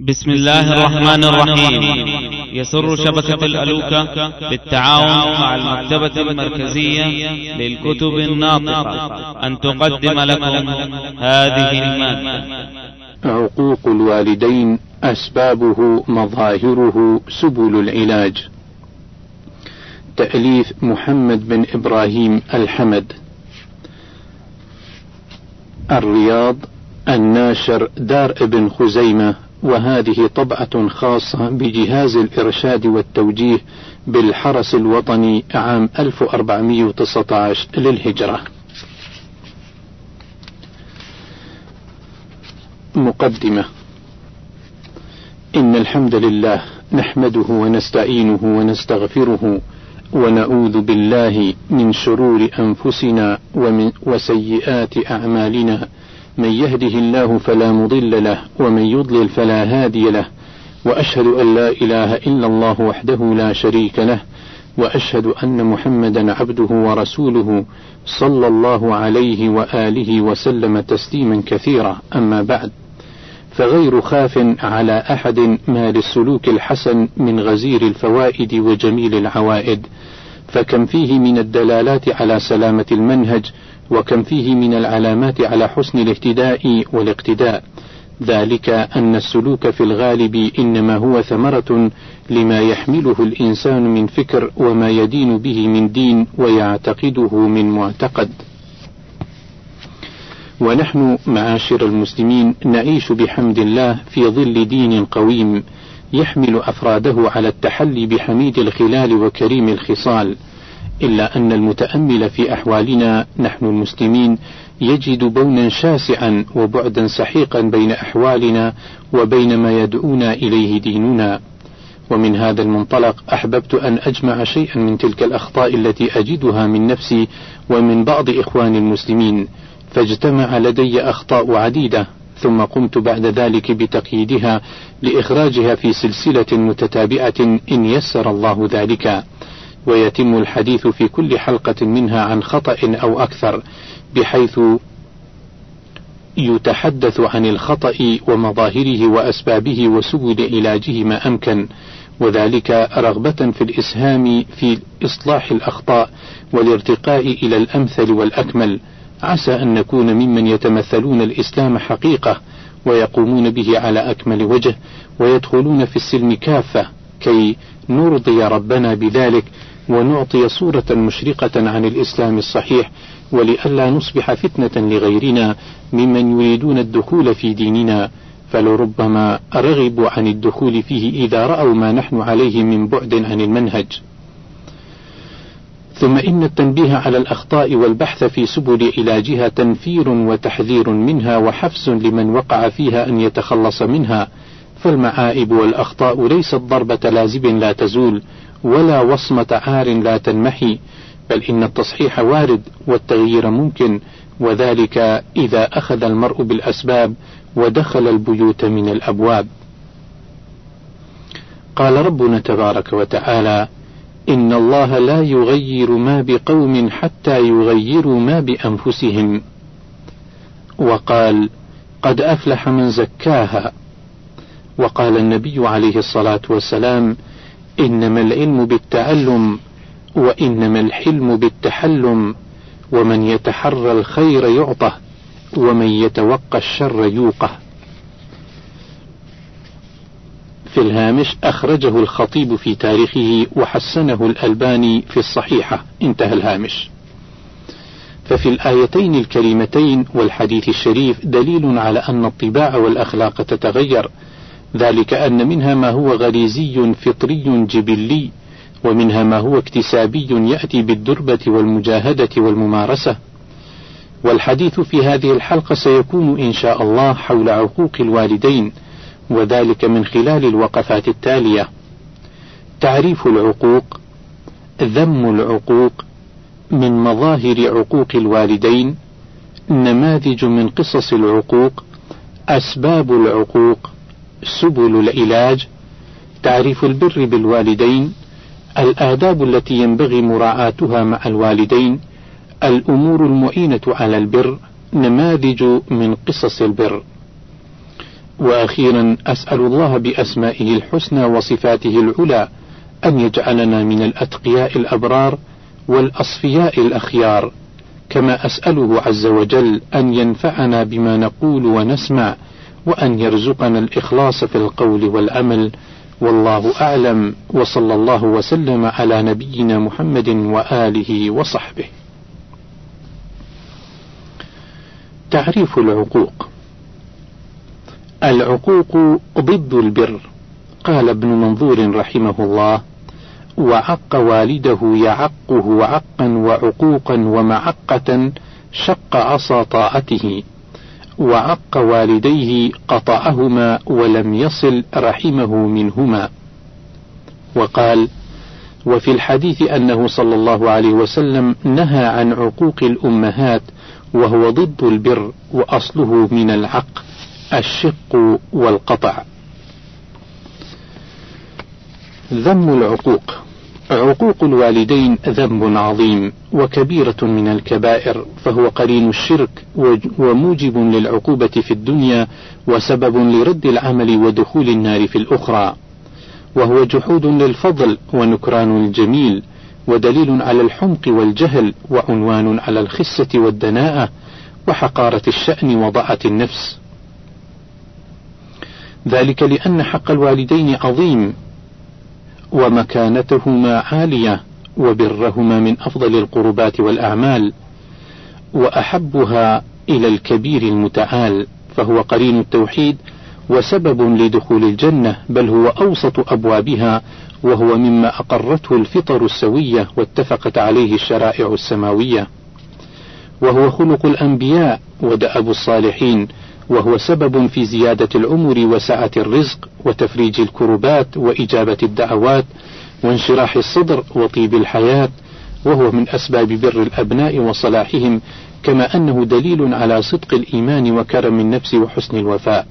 بسم الله الرحمن الرحيم. يسر شبكة الألوكة بالتعاون مع المكتبة المركزية للكتب الناطقة. أن تقدم لكم هذه المادة. عقوق الوالدين أسبابه مظاهره سبل العلاج. تأليف محمد بن إبراهيم الحمد. الرياض الناشر دار ابن خزيمة. وهذه طبعة خاصة بجهاز الإرشاد والتوجيه بالحرس الوطني عام 1419 للهجرة. مقدمة إن الحمد لله نحمده ونستعينه ونستغفره ونعوذ بالله من شرور أنفسنا ومن وسيئات أعمالنا من يهده الله فلا مضل له ومن يضلل فلا هادي له. وأشهد أن لا إله إلا الله وحده لا شريك له وأشهد أن محمدا عبده ورسوله صلى الله عليه وآله وسلم تسليما كثيرا. أما بعد فغير خاف على أحد ما للسلوك الحسن من غزير الفوائد وجميل العوائد. فكم فيه من الدلالات على سلامة المنهج وكم فيه من العلامات على حسن الاهتداء والاقتداء ذلك أن السلوك في الغالب إنما هو ثمرة لما يحمله الإنسان من فكر وما يدين به من دين ويعتقده من معتقد. ونحن معاشر المسلمين نعيش بحمد الله في ظل دين قويم يحمل أفراده على التحلي بحميد الخلال وكريم الخصال. إلا أن المتأمل في أحوالنا نحن المسلمين يجد بونا شاسعا وبعدا سحيقا بين أحوالنا وبين ما يدعونا إليه ديننا. ومن هذا المنطلق أحببت أن أجمع شيئا من تلك الأخطاء التي أجدها من نفسي ومن بعض إخوان المسلمين، فاجتمع لدي أخطاء عديدة ثم قمت بعد ذلك بتقييدها لإخراجها في سلسلة متتابعة إن يسر الله ذلك. ويتم الحديث في كل حلقة منها عن خطأ أو أكثر بحيث يتحدث عن الخطأ ومظاهره وأسبابه وسبل علاجه ما أمكن. وذلك رغبة في الإسهام في إصلاح الأخطاء والارتقاء إلى الأمثل والأكمل. عسى أن نكون ممن يتمثلون الإسلام حقيقة ويقومون به على أكمل وجه ويدخلون في السلم كافة كي نرضي ربنا بذلك. ونعطي صورة مشرقة عن الإسلام الصحيح ولئلا نصبح فتنة لغيرنا ممن يريدون الدخول في ديننا فلربما رغبوا عن الدخول فيه إذا رأوا ما نحن عليه من بعد عن المنهج. ثم إن التنبيه على الأخطاء والبحث في سبل علاجها تنفير وتحذير منها وحفز لمن وقع فيها أن يتخلص منها، فالمعائب والأخطاء ليست ضربة لازب لا تزول، ولا وصمة عار لا تنمحي بل إن التصحيح وارد والتغيير ممكن وذلك إذا أخذ المرء بالأسباب ودخل البيوت من الأبواب. قال ربنا تبارك وتعالى: إن الله لا يغير ما بقوم حتى يغيروا ما بأنفسهم. وقال: قد أفلح من زكاها. وقال النبي عليه الصلاة والسلام: إنما العلم بالتعلم وإنما الحلم بالتحلم ومن يتحرى الخير يعطه ومن يتوقى الشر يوقه. في الهامش أخرجه الخطيب في تاريخه وحسنه الألباني في الصحيحة. انتهى الهامش. ففي الآيتين الكريمتين والحديث الشريف دليل على أن الطباع والأخلاق تتغير. ذلك أن منها ما هو غريزي فطري جبلي ومنها ما هو اكتسابي يأتي بالدربة والمجاهدة والممارسة. والحديث في هذه الحلقة سيكون إن شاء الله حول عقوق الوالدين وذلك من خلال الوقفات التالية. تعريف العقوق ذم العقوق من مظاهر عقوق الوالدين نماذج من قصص العقوق أسباب العقوق سبل العلاج تعريف البر بالوالدين الآداب التي ينبغي مراعاتها مع الوالدين الأمور المعينة على البر نماذج من قصص البر. وأخيرا أسأل الله بأسمائه الحسنى وصفاته العلى أن يجعلنا من الأتقياء الأبرار والأصفياء الأخيار كما أسأله عز وجل أن ينفعنا بما نقول ونسمع وأن يرزقنا الإخلاص في القول والعمل والله أعلم. وصلى الله وسلم على نبينا محمد وآله وصحبه. تعريف العقوق. العقوق ضد البر. قال ابن منظور رحمه الله وعق والده يعقه عقا وعقوقا ومعقة شق عصا طاعته. وعق والديه قطعهما ولم يصل رحمه منهما. وقال وفي الحديث أنه صلى الله عليه وسلم نهى عن عقوق الأمهات وهو ضد البر وأصله من العق الشق والقطع. ذم العقوق. عقوق الوالدين ذنب عظيم وكبيرة من الكبائر فهو قرين الشرك وموجب للعقوبة في الدنيا وسبب لرد العمل ودخول النار في الأخرى. وهو جحود للفضل ونكران الجميل ودليل على الحمق والجهل وعنوان على الخسة والدناءة وحقارة الشأن وضعة النفس. ذلك لأن حق الوالدين عظيم ومكانتهما عالية وبرهما من أفضل القربات والأعمال وأحبها إلى الكبير المتعال فهو قرين التوحيد وسبب لدخول الجنة بل هو أوسط أبوابها وهو مما أقرته الفطر السوية واتفقت عليه الشرائع السماوية. وهو خلق الأنبياء ودأب الصالحين وهو سبب في زيادة العمر وسعة الرزق وتفريج الكربات وإجابة الدعوات وانشراح الصدر وطيب الحياة وهو من أسباب بر الأبناء وصلاحهم كما أنه دليل على صدق الإيمان وكرم النفس وحسن الوفاء.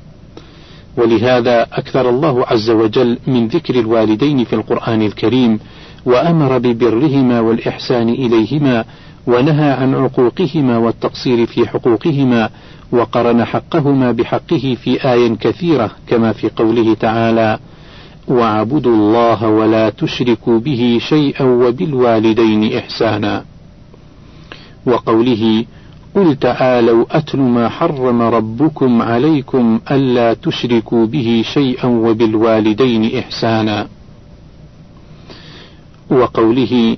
ولهذا أكثر الله عز وجل من ذكر الوالدين في القرآن الكريم وأمر ببرهما والإحسان إليهما ونهى عن عقوقهما والتقصير في حقوقهما وقرن حقهما بحقه في آي كثيرة كما في قوله تعالى: واعبدوا الله ولا تشركوا به شيئا وبالوالدين إحسانا. وقوله: قل تعالوا أتل ما حرم ربكم عليكم ألا تشركوا به شيئا وبالوالدين إحسانا. وقوله: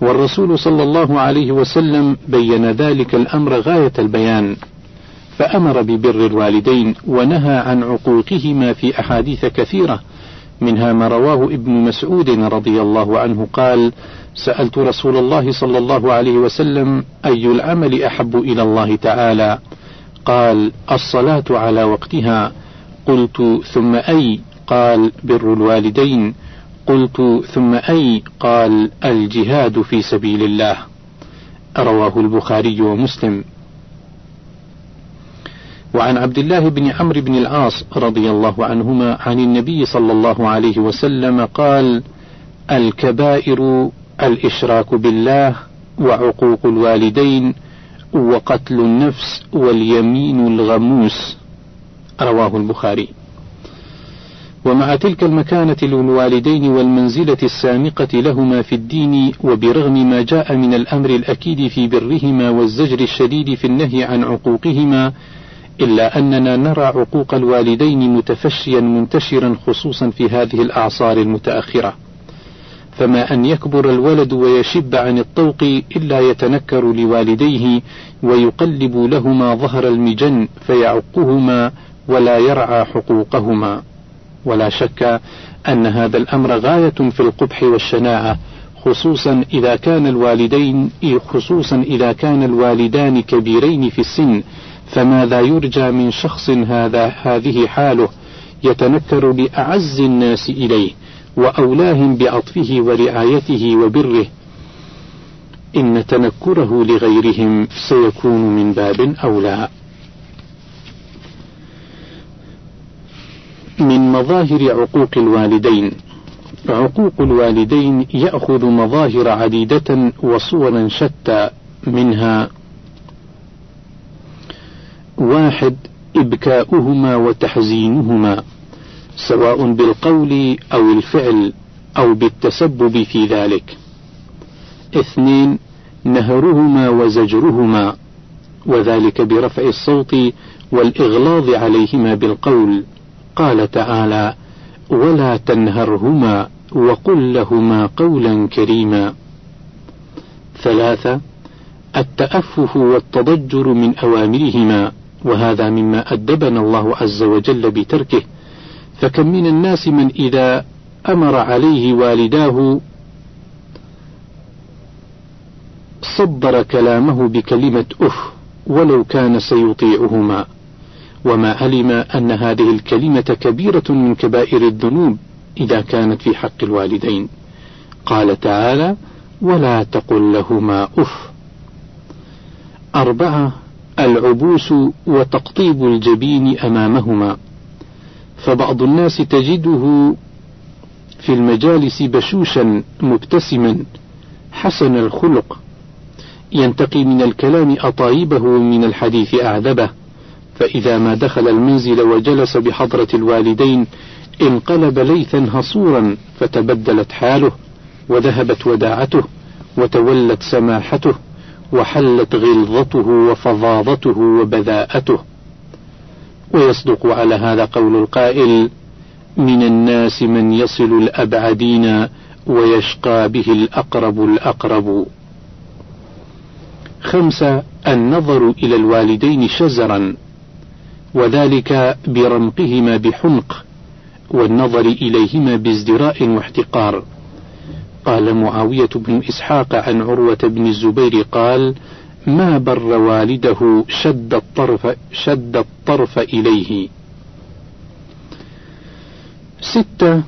والرسول صلى الله عليه وسلم بين ذلك الأمر غاية البيان فأمر ببر الوالدين ونهى عن عقوقهما في أحاديث كثيرة منها ما رواه ابن مسعود رضي الله عنه قال سألت رسول الله صلى الله عليه وسلم أي العمل أحب إلى الله تعالى؟ قال الصلاة على وقتها. قلت ثم أي؟ قال بر الوالدين. قلت ثم أي؟ قال الجهاد في سبيل الله. رواه البخاري ومسلم. وعن عبد الله بن عمرو بن العاص رضي الله عنهما عن النبي صلى الله عليه وسلم قال الكبائر الإشراك بالله وعقوق الوالدين وقتل النفس واليمين الغموس. رواه البخاري. ومع تلك المكانة للوالدين والمنزلة السامقة لهما في الدين وبرغم ما جاء من الأمر الأكيد في برهما والزجر الشديد في النهي عن عقوقهما إلا أننا نرى عقوق الوالدين متفشيا منتشرا خصوصا في هذه الأعصار المتأخرة. فما أن يكبر الولد ويشب عن الطوق إلا يتنكر لوالديه ويقلب لهما ظهر المجن فيعقهما ولا يرعى حقوقهما. ولا شك أن هذا الأمر غاية في القبح والشناعة خصوصا إذا كان الوالدين خصوصا إذا كان الوالدان كبيرين في السن فماذا يرجى من شخص هذا هذه حاله؟ يتنكر لأعز الناس إليه وأولاهم بعطفه ورعايته وبره. إن تنكره لغيرهم سيكون من باب أولى. من مظاهر عقوق الوالدين. عقوق الوالدين يأخذ مظاهر عديدة وصورا شتى منها واحد إبكاؤهما وتحزينهما سواء بالقول أو الفعل أو بالتسبب في ذلك. اثنين نهرهما وزجرهما وذلك برفع الصوت والإغلاظ عليهما بالقول. قال تعالى ولا تنهرهما وقل لهما قولا كريما. ثلاثة التأفف والتضجر من أوامرهما وهذا مما أدبنا الله عز وجل بتركه فكم من الناس من إذا أمر عليه والداه صدر كلامه بكلمة أف ولو كان سيطيعهما. وما علم أن هذه الكلمة كبيرة من كبائر الذنوب إذا كانت في حق الوالدين. قال تعالى ولا تقل لهما أف. أربعة العبوس وتقطيب الجبين أمامهما. فبعض الناس تجده في المجالس بشوشا مبتسما. حسن الخلق. ينتقي من الكلام أطايبه ومن الحديث أعذبه. فإذا ما دخل المنزل وجلس بحضرة الوالدين انقلب ليثا هصورا فتبدلت حاله وذهبت وداعته وتولت سماحته وحلت غلظته وفظاظته وبذاءته. ويصدق على هذا قول القائل من الناس من يصل الأبعدين ويشقى به الأقرب الأقرب. خمسة النظر إلى الوالدين شزرا. وذلك برمقهما بحمق والنظر إليهما بازدراء واحتقار. قال معاوية بن إسحاق عن عروة بن الزبير قال ما بر والده شد الطرف شد الطرف إليه. ستة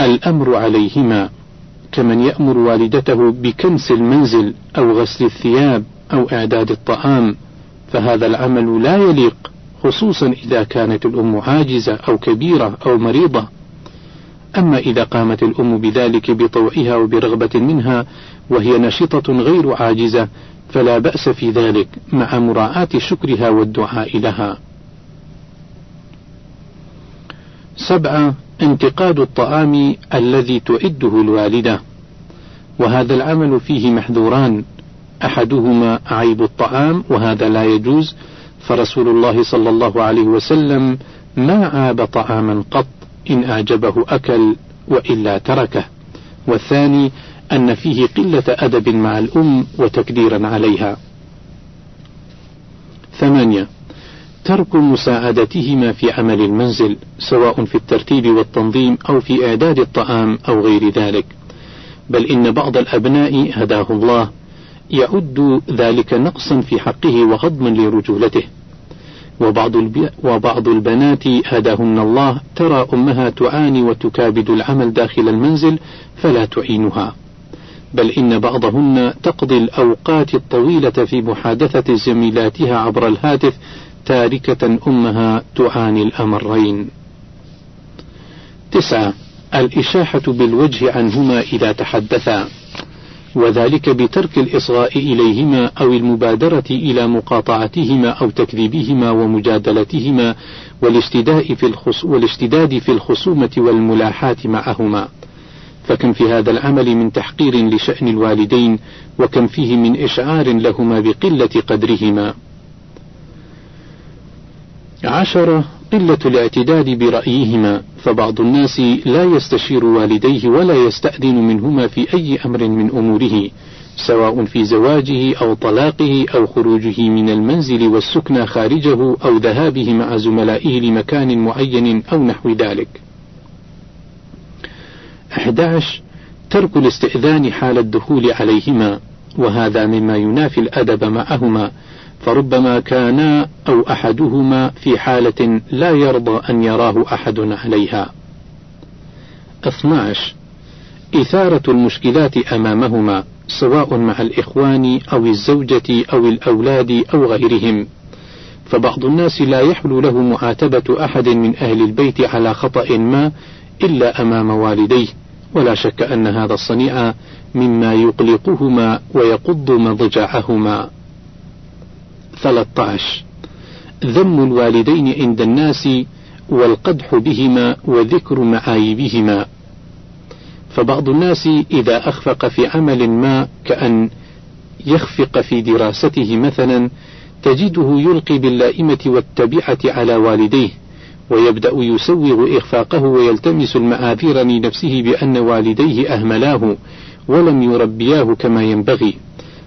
الأمر عليهما كمن يأمر والدته بكنس المنزل أو غسل الثياب أو إعداد الطعام فهذا العمل لا يليق خصوصا إذا كانت الأم عاجزة أو كبيرة أو مريضة. أما إذا قامت الأم بذلك بطوعها وبرغبة منها وهي نشطة غير عاجزة فلا بأس في ذلك مع مراعاة شكرها والدعاء لها. سبعة انتقاد الطعام الذي تعده الوالدة، وهذا العمل فيه محذوران، أحدهما عيب الطعام وهذا لا يجوز، فرسول الله صلى الله عليه وسلم ما عاب طعاما قط إن أعجبه أكل وإلا تركه. والثاني أن فيه قلة أدب مع الأم وتكديرا عليها. ثمانية ترك مساعدتهما في عمل المنزل سواء في الترتيب والتنظيم أو في إعداد الطعام أو غير ذلك بل إن بعض الأبناء هداه الله يعد ذلك نقصا في حقه وغضما لرجولته وبعض, وبعض البنات هداهن الله ترى أمها تعاني وتكابد العمل داخل المنزل فلا تعينها. بل إن بعضهن تقضي الأوقات الطويلة في محادثة زميلاتها عبر الهاتف تاركة أمها تعاني الأمرين. تسعة. الإشاحة بالوجه عنهما إذا تحدثا. وذلك بترك الإصغاء إليهما أو المبادرة إلى مقاطعتهما أو تكذيبهما ومجادلتهما والاشتداء في الخص والاشتداد في الخصومة والملاحاة معهما. فكم في هذا العمل من تحقير لشأن الوالدين وكم فيه من إشعار لهما بقلة قدرهما عشرة قلة الاعتداد برأيهما فبعض الناس لا يستشير والديه ولا يستأذن منهما في أي أمر من أموره سواء في زواجه أو طلاقه أو خروجه من المنزل والسكنى خارجه أو ذهابه مع زملائه لمكان معين أو نحو ذلك. 11 ترك الاستئذان حال الدخول عليهما وهذا مما ينافي الأدب معهما فربما كانا أو أحدهما في حالة لا يرضى أن يراه أحد عليها. 12 إثارة المشكلات أمامهما سواء مع الإخوان أو الزوجة أو الأولاد أو غيرهم. فبعض الناس لا يحلو له معاتبة أحد من أهل البيت على خطأ ما إلا أمام والديه ولا شك أن هذا الصنيع مما يقلقهما ويقض مضجعهما. 13 ذم الوالدين عند الناس والقدح بهما وذكر معايبهما. فبعض الناس إذا أخفق في عمل ما كأن يخفق في دراسته مثلا تجده يلقي باللائمة والتبعة على والديه ويبدأ يسوغ إخفاقه ويلتمس المآثير لنفسه بأن والديه أهملاه ولم يربياه كما ينبغي.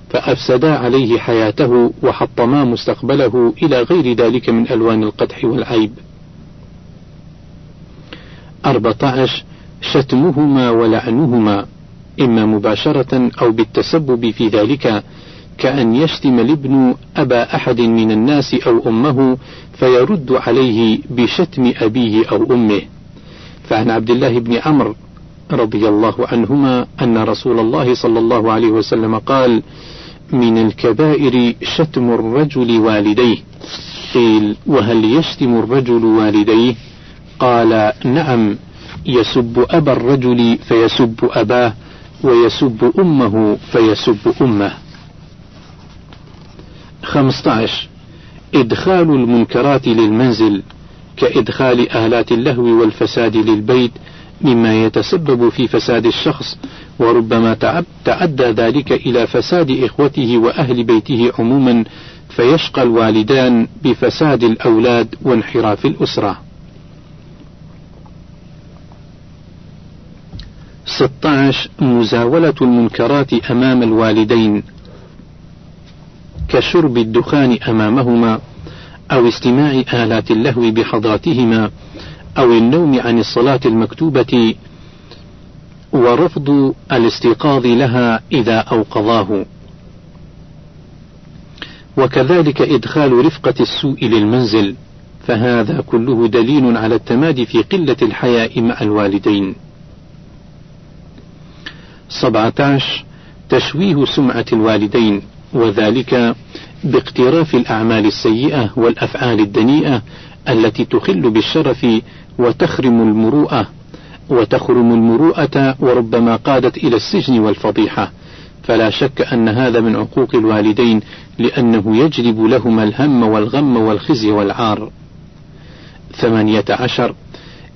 فأفسدا عليه حياته وحطما مستقبله إلى غير ذلك من ألوان القدح والعيب. 14 شتمهما ولعنهما إما مباشرة أو بالتسبب في ذلك كأن يشتم الابن أبا أحد من الناس أو أمه فيرد عليه بشتم أبيه أو أمه. فعن عبد الله بن عمرو رضي الله عنهما أن رسول الله صلى الله عليه وسلم قال من الكبائر شتم الرجل والديه. قيل وهل يشتم الرجل والديه؟ قال نعم يسب أبا الرجل فيسب أباه ويسب أمه فيسب أمه. 15 إدخال المنكرات للمنزل كإدخال آلات اللهو والفساد للبيت مما يتسبب في فساد الشخص وربما تعدى ذلك إلى فساد إخوته وأهل بيته عموما فيشقى الوالدان بفساد الأولاد وانحراف الأسرة. 16 مزاولة المنكرات أمام الوالدين. كشرب الدخان أمامهما أو استماع آلات اللهو بحضرتهما أو النوم عن الصلاة المكتوبة ورفض الاستيقاظ لها إذا أوقظاه. وكذلك إدخال رفقة السوء للمنزل فهذا كله دليل على التمادي في قلة الحياء مع الوالدين. 17 تشويه سمعة الوالدين وذلك باقتراف الأعمال السيئة والأفعال الدنيئة التي تخل بالشرف وتخرم المروءة وتخرم المروءة وربما قادت إلى السجن والفضيحة. فلا شك أن هذا من عقوق الوالدين لأنه يجلب لهما الهم والغم والخزي والعار. ثمانية عشر.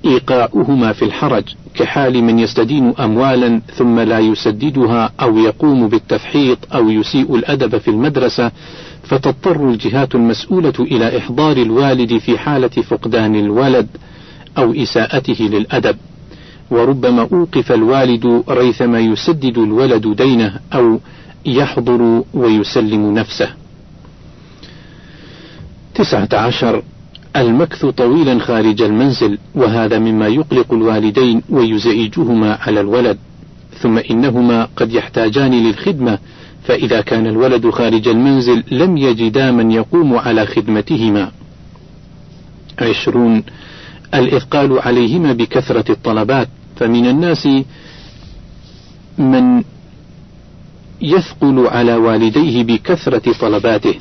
إيقاؤهما في الحرج كحال من يستدين أموالا ثم لا يسددها أو يقوم بالتفحيط أو يسيء الأدب في المدرسة فتضطر الجهات المسؤولة إلى إحضار الوالد في حالة فقدان الولد أو إساءته للأدب. وربما أوقف الوالد ريثما يسدد الولد دينه أو يحضر ويسلم نفسه. تسعة عشر. المكث طويلا خارج المنزل وهذا مما يقلق الوالدين ويزعجهما على الولد. ثم إنهما قد يحتاجان للخدمة فإذا كان الولد خارج المنزل لم يجدا من يقوم على خدمتهما. عشرون. الإثقال عليهما بكثرة الطلبات فمن الناس من يثقل على والديه بكثرة طلباته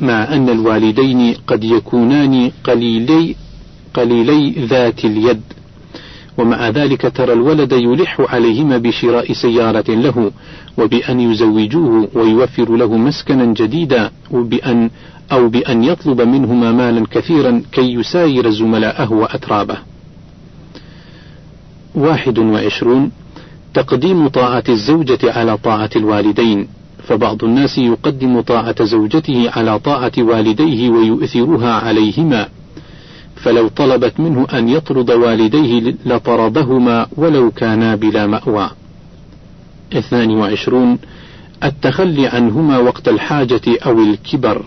مع أن الوالدين قد يكونان قليلي قليلي ذات اليد. ومع ذلك ترى الولد يلح عليهما بشراء سيارة له وبأن يزوجوه ويوفر له مسكنا جديدا وبأن أو بأن يطلب منهما مالا كثيرا كي يساير زملاءه وأترابه. واحد وعشرون تقديم طاعة الزوجة على طاعة الوالدين. فبعض الناس يقدم طاعة زوجته على طاعة والديه ويؤثرها عليهما. فلو طلبت منه أن يطرد والديه لطردهما ولو كانا بلا مأوى. اثنان وعشرون التخلي عنهما وقت الحاجة أو الكبر.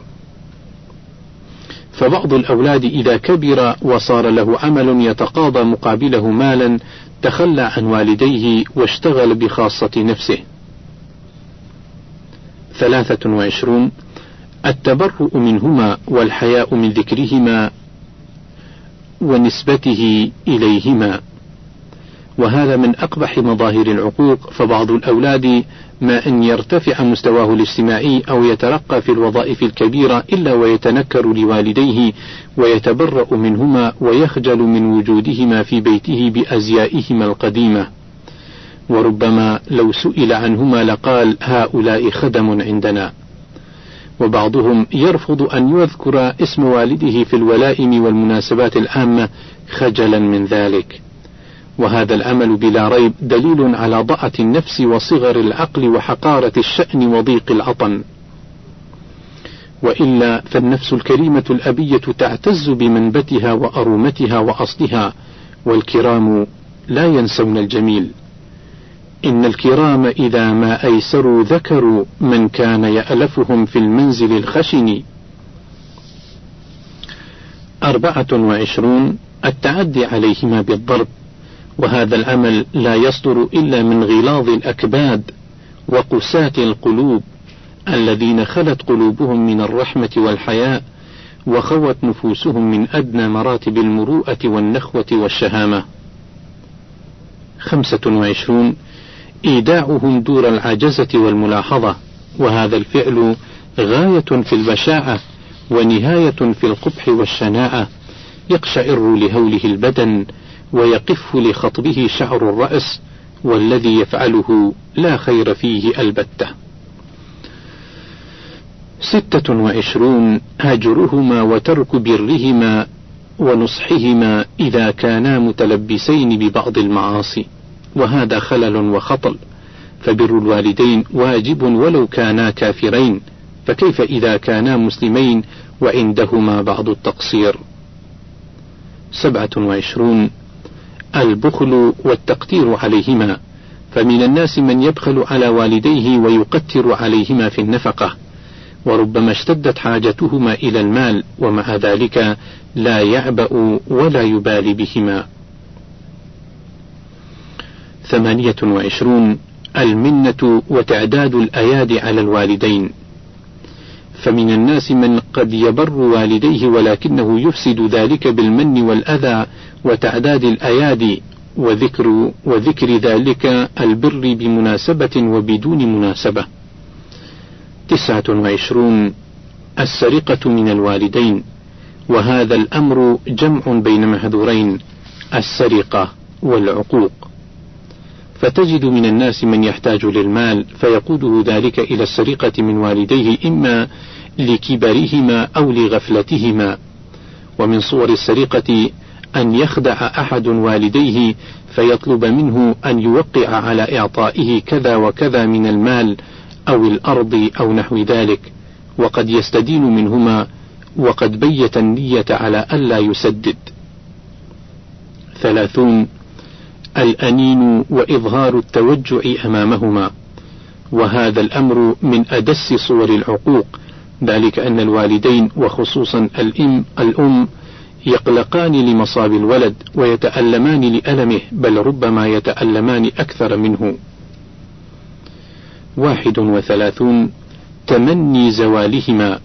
فبعض الأولاد إذا كبر وصار له عمل يتقاضى مقابله مالا تخلى عن والديه واشتغل بخاصة نفسه. ثلاثة وعشرون التبرؤ منهما والحياء من ذكرهما ونسبته إليهما. وهذا من أقبح مظاهر العقوق فبعض الأولاد ما أن يرتفع مستواه الاجتماعي أو يترقى في الوظائف الكبيرة إلا ويتنكر لوالديه ويتبرأ منهما ويخجل من وجودهما في بيته بأزيائهما القديمة. وربما لو سئل عنهما لقال هؤلاء خدم عندنا. وبعضهم يرفض أن يذكر اسم والده في الولائم والمناسبات العامة خجلا من ذلك. وهذا العمل بلا ريب دليل على ضعة النفس وصغر العقل وحقارة الشأن وضيق العطن وإلا فالنفس الكريمة الأبية تعتز بمنبتها وأرومتها وأصلها والكرام لا ينسون الجميل. إن الكرام إذا ما أيسروا ذكروا من كان يألفهم في المنزل الخشن. أربعة وعشرون التعدي عليهما بالضرب. وهذا العمل لا يصدر إلا من غلاظ الأكباد وقساة القلوب الذين خلت قلوبهم من الرحمة والحياء وخوت نفوسهم من أدنى مراتب المروءة والنخوة والشهامة. خمسة وعشرون إيداعهم دور العجزة والملاحظة وهذا الفعل غاية في البشاعة ونهاية في القبح والشناعة يقشعر لهوله البدن ويقف لخطبه شعر الرأس والذي يفعله لا خير فيه البتة. ستة وعشرون هجرهما وترك برهما ونصحهما إذا كانا متلبسين ببعض المعاصي. وهذا خلل وخطل فبر الوالدين واجب ولو كانا كافرين. فكيف إذا كانا مسلمين وعندهما بعض التقصير؟ سبعة وعشرون البخل والتقتير عليهما فمن الناس من يبخل على والديه ويقتر عليهما في النفقة وربما اشتدت حاجتهما إلى المال ومع ذلك لا يعبأ ولا يبالي بهما. ثمانية وعشرون المنة وتعداد الأيادي على الوالدين. فمن الناس من قد يبر والديه ولكنه يفسد ذلك بالمن والأذى وتعداد الأيادي وذكر وذكر ذلك البر بمناسبة وبدون مناسبة. تسعة وعشرون السرقة من الوالدين وهذا الأمر جمع بين محذورين السرقة والعقوق. فتجد من الناس من يحتاج للمال فيقوده ذلك إلى السرقة من والديه إما لكبرهما أو لغفلتهما. ومن صور السرقة أن يخدع أحد والديه فيطلب منه أن يوقع على إعطائه كذا وكذا من المال أو الأرض أو نحو ذلك. وقد يستدين منهما وقد بيت النية على ألا يسدد. ثلاثون الأنين وإظهار التوجع أمامهما. وهذا الأمر من أدس صور العقوق. ذلك أن الوالدين وخصوصا الأم, الأم يقلقان لمصاب الولد ويتألمان لألمه بل ربما يتألمان أكثر منه. واحد وثلاثون تمني زوالهما.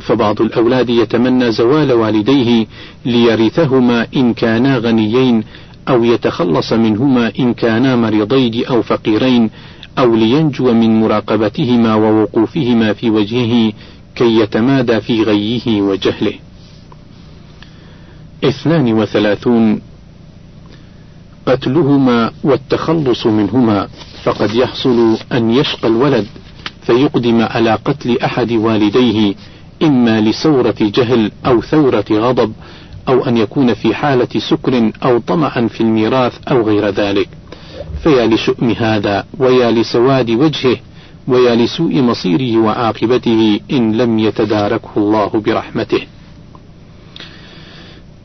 فبعض الأولاد يتمنى زوال والديه ليرثهما إن كانا غنيين أو يتخلص منهما إن كانا مريضين أو فقيرين أو لينجو من مراقبتهما ووقوفهما في وجهه كي يتمادى في غيه وجهله. اثنان وثلاثون قتلهما والتخلص منهما فقد يحصل أن يشقى الولد فيقدم على قتل أحد والديه إما لثورة جهل أو ثورة غضب أو أن يكون في حالة سكر أو طمعا في الميراث أو غير ذلك. فيا لشؤم هذا ويا لسواد وجهه ويا لسوء مصيره وعاقبته إن لم يتداركه الله برحمته.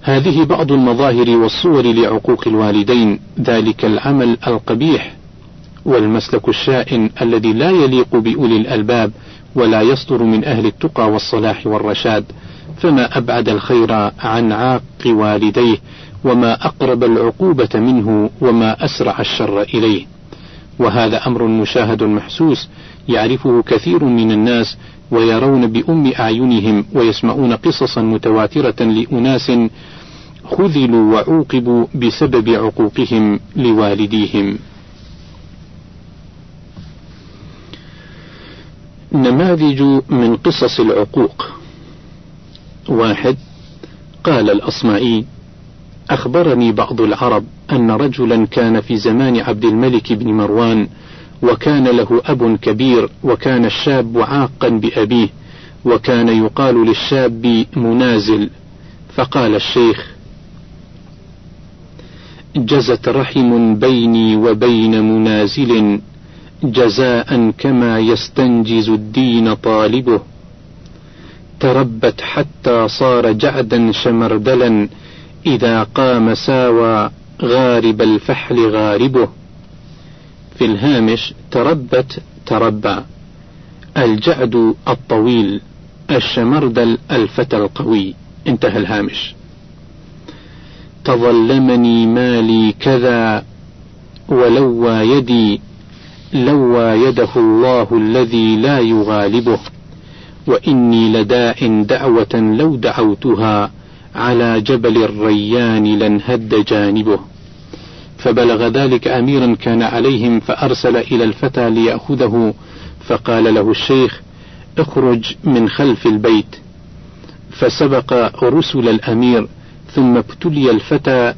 هذه بعض المظاهر والصور لعقوق الوالدين ذلك العمل القبيح والمسلك الشائن الذي لا يليق بأولي الألباب ولا يصدر من أهل التقى والصلاح والرشاد. فما أبعد الخير عن عاق والديه وما أقرب العقوبة منه وما أسرع الشر إليه وهذا أمر مشاهد محسوس يعرفه كثير من الناس ويرون بأم أعينهم ويسمعون قصصا متواترة لأناس خذلوا وعوقبوا بسبب عقوقهم لوالديهم. نماذج من قصص العقوق واحد. قال الأصمعي أخبرني بعض العرب أن رجلا كان في زمان عبد الملك بن مروان وكان له أب كبير وكان الشاب عاقا بأبيه وكان يقال للشاب منازل. فقال الشيخ جزت رحم بيني وبين منازل جزاء كما يستنجز الدين طالبه. تربت حتى صار جعدا شمردلا إذا قام ساوى غارب الفحل غاربه. في الهامش تربت تربى الجعد الطويل الشمردل الفتى القوي. انتهى الهامش. تظلمني مالي كذا ولوى يدي لوى يده الله الذي لا يغالبه. وإني لداع دعوة لو دعوتها على جبل الريان لانهد جانبه. فبلغ ذلك أميرا كان عليهم فأرسل إلى الفتى ليأخذه فقال له الشيخ اخرج من خلف البيت. فسبق رسل الأمير ثم ابتلي الفتى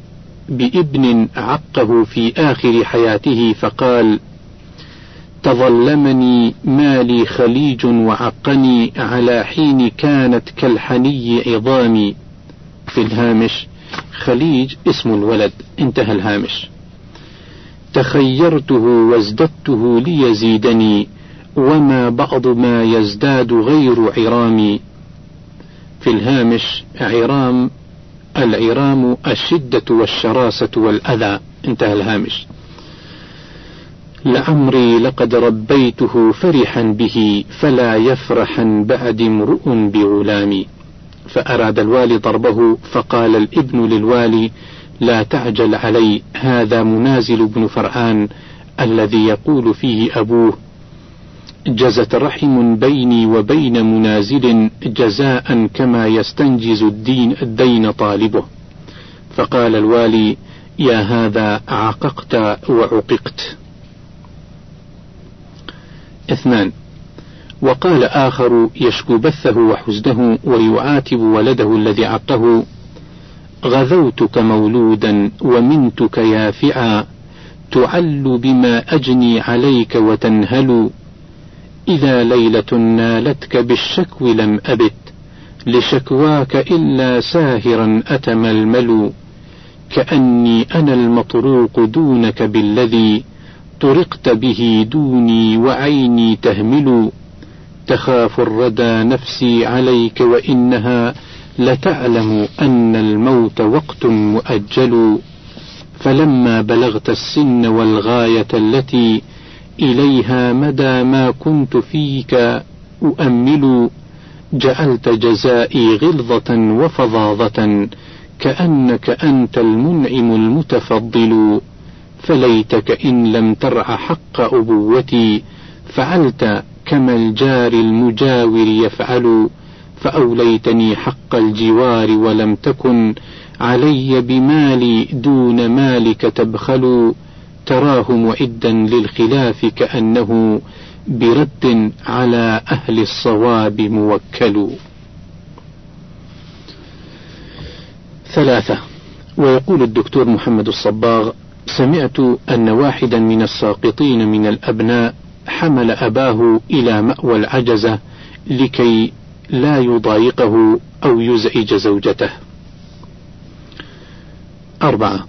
بابن عقه في آخر حياته فقال تظلمني مالي خليج وعقني على حين كانت كالحني عظامي. في الهامش خليج اسم الولد انتهى الهامش. تخيرته وازددته ليزيدني وما بعض ما يزداد غير عرامي. في الهامش عرام العرام الشدة والشراسة والأذى انتهى الهامش. لعمري لقد ربيته فرحا به فلا يفرحا بعد امرؤ بغلامي فأراد الوالي ضربه فقال الابن للوالي لا تعجل علي هذا منازل بن فرعان الذي يقول فيه أبوه. جزت رحم بيني وبين منازل جزاء كما يستنجز الدين الدين طالبه. فقال الوالي يا هذا عققت وعققت. اثنان. وقال آخر يشكو بثه وحزنه ويعاتب ولده الذي عقه غذوتك مولودا ومنتك يافعا تعل بما أجني عليك وتنهل. إذا ليلة نالتك بالشكو لم أبت لشكواك إلا ساهرا أتململ. كأني أنا المطروق دونك بالذي طرقت به دوني وعيني تهمل. تخاف الردى نفسي عليك وإنها لتعلم أن الموت وقت مؤجل. فلما بلغت السن والغاية التي إليها مدى ما كنت فيك أؤمل. جعلت جزائي غلظة وفظاظة كأنك أنت المنعم المتفضل. فليتك إن لم ترع حق أبوتي فعلت كما الجار المجاور يفعل فأوليتني حق الجوار ولم تكن علي بمالي دون مالك تبخل تراه معدا للخلاف كأنه برد على أهل الصواب موكل. ثلاثة ويقول الدكتور محمد الصباغ سمعت أن واحدا من الساقطين من الأبناء حمل أباه إلى مأوى العجزة لكي لا يضايقه أو يزعج زوجته. أربعة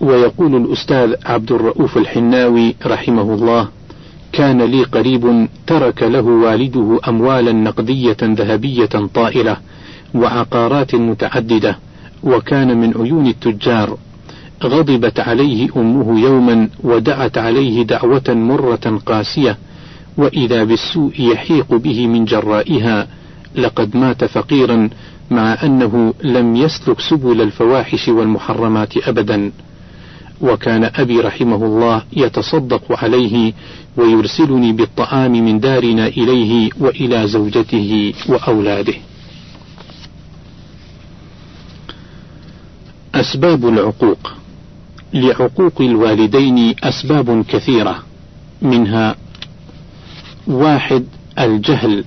ويقول الأستاذ عبد الرؤوف الحناوي رحمه الله كان لي قريب ترك له والده أموالا نقدية ذهبية طائلة وعقارات متعددة وكان من عيون التجار غضبت عليه أمه يوما ودعت عليه دعوة مرة قاسية وإذا بالسوء يحيق به من جرائها لقد مات فقيرا مع أنه لم يسلك سبل الفواحش والمحرمات أبدا وكان أبي رحمه الله يتصدق عليه ويرسلني بالطعام من دارنا إليه وإلى زوجته وأولاده. أسباب العقوق لعقوق الوالدين أسباب كثيرة منها واحد الجهل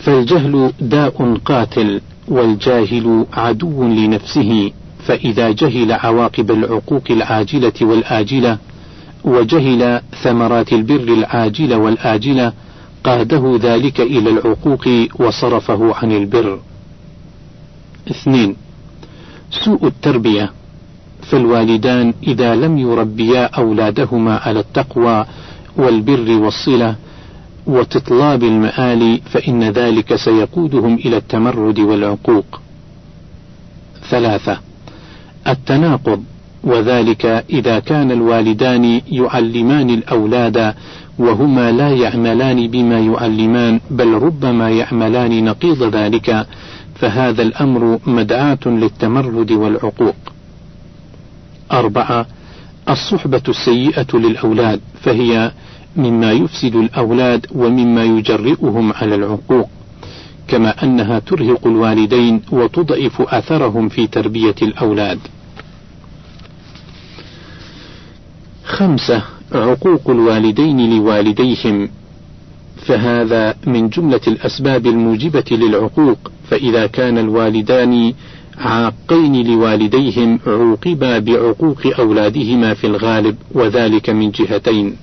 فالجهل داء قاتل والجاهل عدو لنفسه فإذا جهل عواقب العقوق العاجلة والآجلة وجهل ثمرات البر العاجلة والآجلة قاده ذلك إلى العقوق وصرفه عن البر. اثنين سوء التربية فالوالدان إذا لم يربيا أولادهما على التقوى والبر والصلة وتطلاب المآل فإن ذلك سيقودهم إلى التمرد والعقوق. ثلاثة التناقض وذلك إذا كان الوالدان يعلمان الأولاد وهما لا يعملان بما يعلمان بل ربما يعملان نقيض ذلك فهذا الأمر مدعاة للتمرد والعقوق. أربعة الصحبة السيئة للأولاد فهي مما يفسد الأولاد ومما يجرئهم على العقوق كما أنها ترهق الوالدين وتضعف أثرهم في تربية الأولاد. خمسة عقوق الوالدين لوالديهم فهذا من جملة الأسباب الموجبة للعقوق فإذا كان الوالدان عاقين لوالديهم عوقبا بعقوق أولادهما في الغالب وذلك من جهتين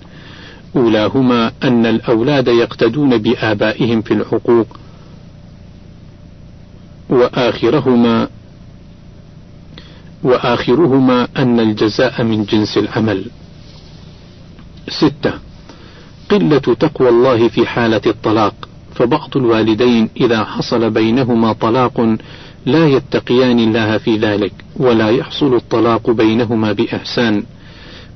أولاهما أن الأولاد يقتدون بآبائهم في العقوق وآخرهما وآخرهما أن الجزاء من جنس العمل. ستة قلة تقوى الله في حالة الطلاق، فبعض الوالدين إذا حصل بينهما طلاق لا يتقيان الله في ذلك، ولا يحصل الطلاق بينهما بإحسان،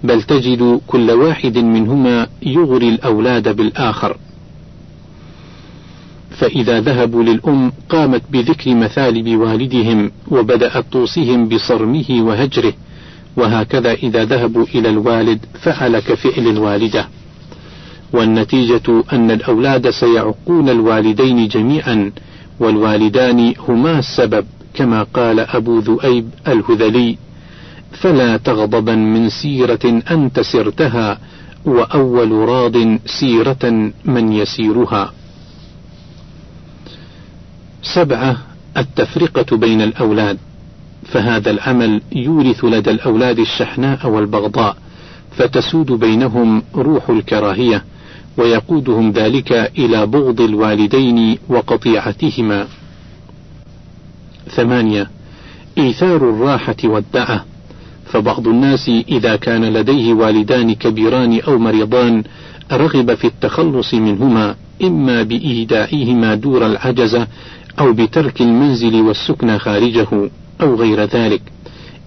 بل تجد كل واحد منهما يغري الأولاد بالآخر، فإذا ذهبوا للأم قامت بذكر مثالب والدهم وبدأت توصيهم بصرمه وهجره وهكذا إذا ذهبوا إلى الوالد فعل كفعل الوالدة. والنتيجة أن الأولاد سيعقون الوالدين جميعا والوالدان هما السبب كما قال أبو ذؤيب الهذلي فلا تغضبا من سيرة أنت سرتها وأول راض سيرة من يسيرها. سبعة التفرقة بين الأولاد. فهذا العمل يورث لدى الأولاد الشحناء والبغضاء فتسود بينهم روح الكراهية. ويقودهم ذلك إلى بغض الوالدين وقطيعتهما. ثمانية إيثار الراحة والدعة. فبعض الناس إذا كان لديه والدان كبيران أو مريضان رغب في التخلص منهما إما بإيداعهما دور العجزة أو بترك المنزل والسكن خارجه أو غير ذلك.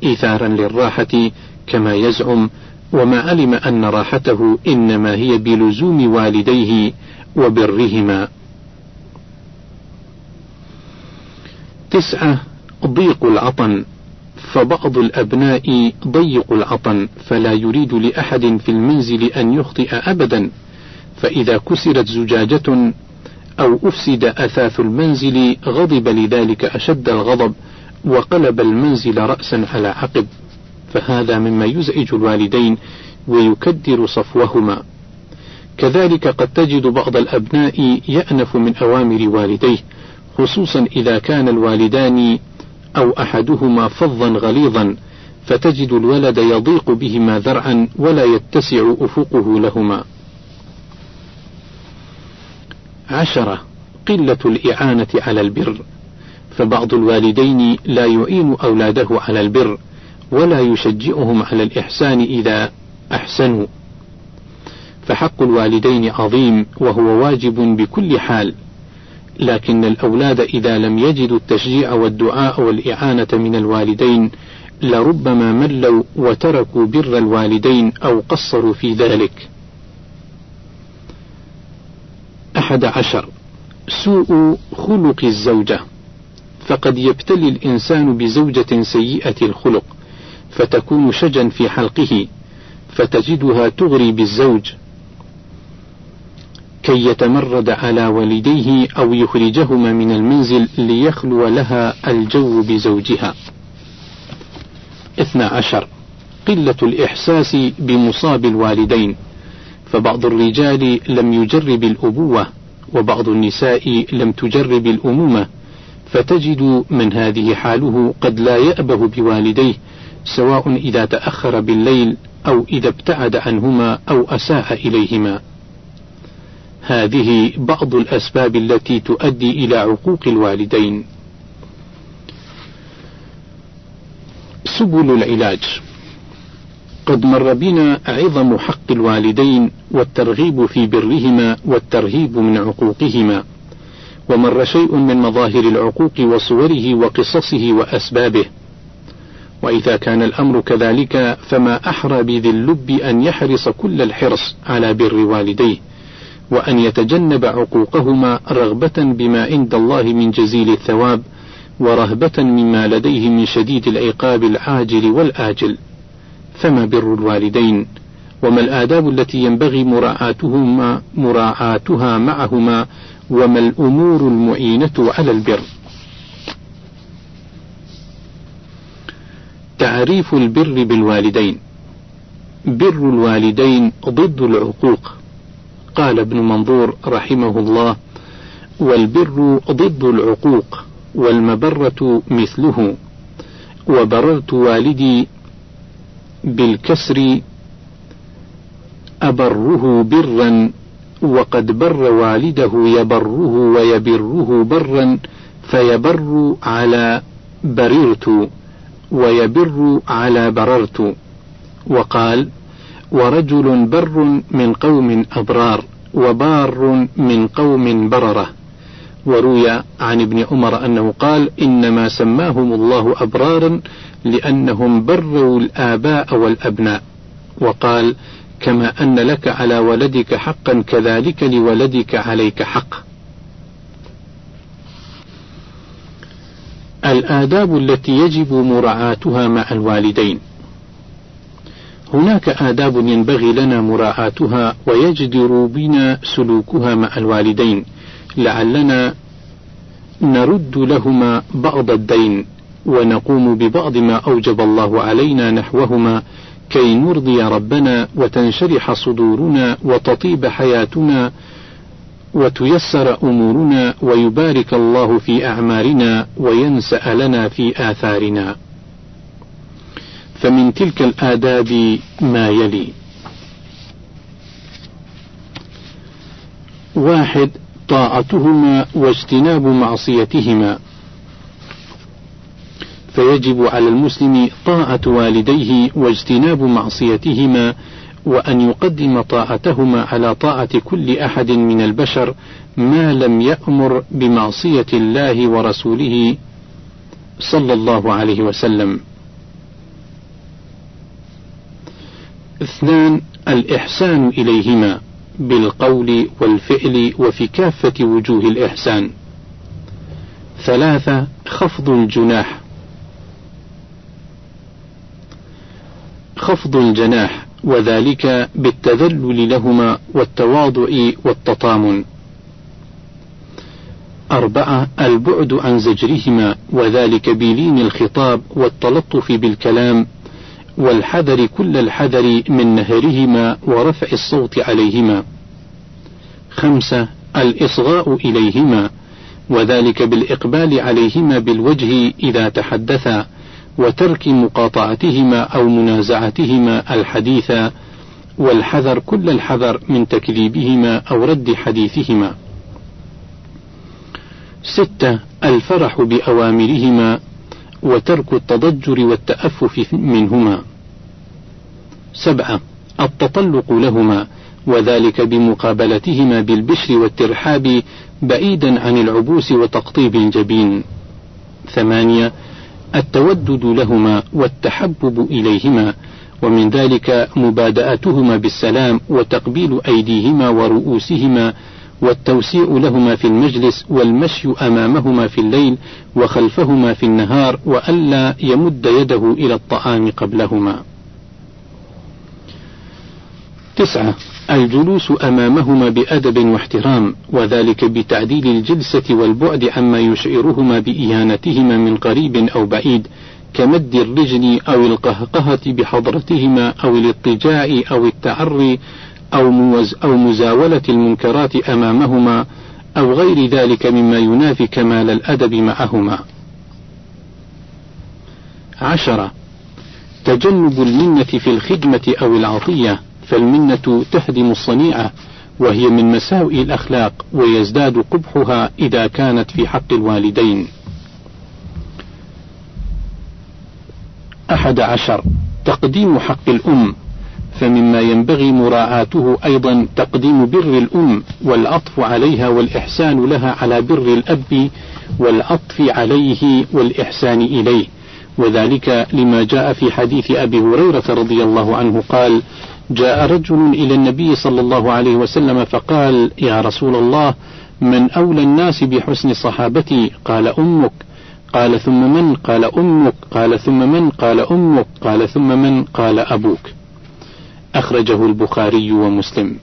إيثارا للراحة كما يزعم وما علم أن راحته إنما هي بلزوم والديه وبرهما. تسعة ضيق العطن. فبعض الأبناء ضيق العطن فلا يريد لأحد في المنزل أن يخطئ أبدا. فإذا كسرت زجاجة أو أفسد أثاث المنزل غضب لذلك أشد الغضب وقلب المنزل رأسا على عقب. فهذا مما يزعج الوالدين ويكدر صفوهما. كذلك قد تجد بعض الأبناء يأنف من أوامر والديه خصوصا إذا كان الوالدان أو أحدهما فظا غليظا فتجد الولد يضيق بهما ذرعا ولا يتسع أفقه لهما. عشرة قلة الإعانة على البر. فبعض الوالدين لا يعين أولاده على البر ولا يشجعهم على الإحسان إذا أحسنوا. فحق الوالدين عظيم وهو واجب بكل حال لكن الأولاد إذا لم يجدوا التشجيع والدعاء والإعانة من الوالدين لربما ملوا وتركوا بر الوالدين أو قصروا في ذلك. أحد عشر سوء خلق الزوجة. فقد يبتلي الإنسان بزوجة سيئة الخلق. فتكون شجا في حلقه فتجدها تغري بالزوج. كي يتمرد على والديه أو يخرجهما من المنزل ليخلو لها الجو بزوجها. اثنا عشر. قلة الإحساس بمصاب الوالدين. فبعض الرجال لم يجرب الأبوة وبعض النساء لم تجرب الأمومة. فتجد من هذه حاله قد لا يأبه بوالديه سواء إذا تأخر بالليل أو إذا ابتعد عنهما أو أساء إليهما. هذه بعض الأسباب التي تؤدي إلى عقوق الوالدين. سبل العلاج قد مر بنا عظم حق الوالدين والترغيب في برهما والترهيب من عقوقهما ومر شيء من مظاهر العقوق وصوره وقصصه وأسبابه وإذا كان الأمر كذلك فما أحرى بذي اللب أن يحرص كل الحرص على بر والديه وأن يتجنب عقوقهما رغبة بما عند الله من جزيل الثواب ورهبة مما لديه من شديد العقاب العاجل والآجل. فما بر الوالدين؟ وما الآداب التي ينبغي مراعاتهما مراعاتها معهما؟ وما الأمور المعينة على البر؟ تعريف البر بالوالدين. بر الوالدين ضد العقوق. قال ابن منظور رحمه الله والبر ضد العقوق والمبرة مثله. وبررت والدي بالكسر أبره برا وقد بر والده يبره ويبره برا فيبر على بررت. ويبر على بررت. وقال ورجل بر من قوم أبرار وبار من قوم بررة. وروي عن ابن عمر أنه قال إنما سماهم الله أبرارا لأنهم بروا الآباء والأبناء. وقال كما أن لك على ولدك حقا كذلك لولدك عليك حق. الآداب التي يجب مراعاتها مع الوالدين. هناك آداب ينبغي لنا مراعاتها ويجدر بنا سلوكها مع الوالدين. لعلنا نرد لهما بعض الدين ونقوم ببعض ما أوجب الله علينا نحوهما كي نرضي ربنا وتنشرح صدورنا وتطيب حياتنا وتيسر أمورنا ويبارك الله في أعمارنا وينسأ لنا في آثارنا. فمن تلك الآداب ما يلي. واحد طاعتهما واجتناب معصيتهما. فيجب على المسلم طاعة والديه واجتناب معصيتهما وأن يقدم طاعتهما على طاعة كل أحد من البشر ما لم يأمر بمعصية الله ورسوله صلى الله عليه وسلم. اثنان الإحسان إليهما بالقول والفعل وفي كافة وجوه الإحسان. ثلاثة خفض الجناح خفض الجناح وذلك بالتذلل لهما والتواضع والتطامن. أربعة البعد عن زجرهما وذلك بلين الخطاب والتلطف بالكلام والحذر كل الحذر من نهرهما ورفع الصوت عليهما. خمسة الإصغاء إليهما وذلك بالإقبال عليهما بالوجه إذا تحدثا وترك مقاطعتهما أو منازعتهما الحديث والحذر كل الحذر من تكذيبهما أو رد حديثهما. ستة الفرح بأوامرهما وترك التضجر والتأفف منهما. سبعة التطلق لهما وذلك بمقابلتهما بالبشر والترحاب بعيدا عن العبوس وتقطيب الجبين. ثمانية التودد لهما والتحبب إليهما ومن ذلك مبادأتهما بالسلام وتقبيل أيديهما ورؤوسهما والتوسيع لهما في المجلس والمشي أمامهما في الليل وخلفهما في النهار وألا يمد يده إلى الطعام قبلهما. تسعة الجلوس أمامهما بأدب واحترام وذلك بتعديل الجلسة والبعد عما يشعرهما بإهانتهما من قريب أو بعيد كمد الرجل أو القهقهة بحضرتهما أو الاضطجاع أو التعري أو, موز أو مزاولة المنكرات أمامهما أو غير ذلك مما ينافي كمال الأدب معهما. عشرة تجنب المنة في الخدمة أو العطية فالمنة تهدم الصنيعة وهي من مساوئ الأخلاق ويزداد قبحها إذا كانت في حق الوالدين. أحد عشر. تقديم حق الأم. فمما ينبغي مراعاته أيضا تقديم بر الأم والعطف عليها والإحسان لها على بر الأب والعطف عليه والإحسان إليه. وذلك لما جاء في حديث أبي هريرة رضي الله عنه قال جاء رجل إلى النبي صلى الله عليه وسلم فقال يا رسول الله من أولى الناس بحسن صحابتي؟ قال أمك. قال ثم من؟ قال أمك. قال ثم من؟ قال أمك. قال ثم من؟ قال أبوك. أخرجه البخاري ومسلم.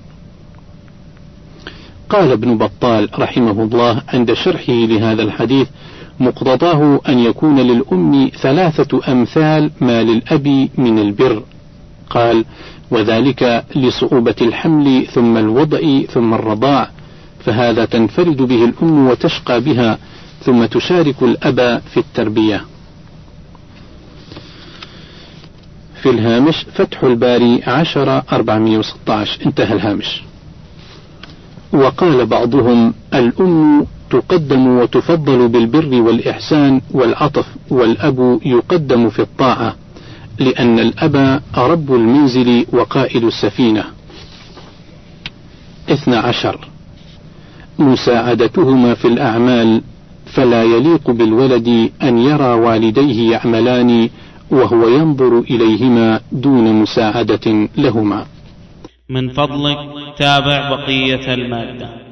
قال ابن بطال رحمه الله عند شرحه لهذا الحديث مقتضاه أن يكون للأم ثلاثة أمثال ما للأب من البر. قال وذلك لصعوبة الحمل ثم الوضع ثم الرضاع فهذا تنفرد به الأم وتشقى بها ثم تشارك الأب في التربية. في الهامش فتح الباري عشرة أربعمائة وستة انتهى الهامش. وقال بعضهم الأم تقدم وتفضل بالبر والإحسان والعطف والأب يقدم في الطاعة. لأن الأب رب المنزل وقائد السفينة. اثنى عشر. مساعدتهما في الأعمال فلا يليق بالولد أن يرى والديه يعملان وهو ينظر إليهما دون مساعدة لهما. من فضلك تابع بقية المادة.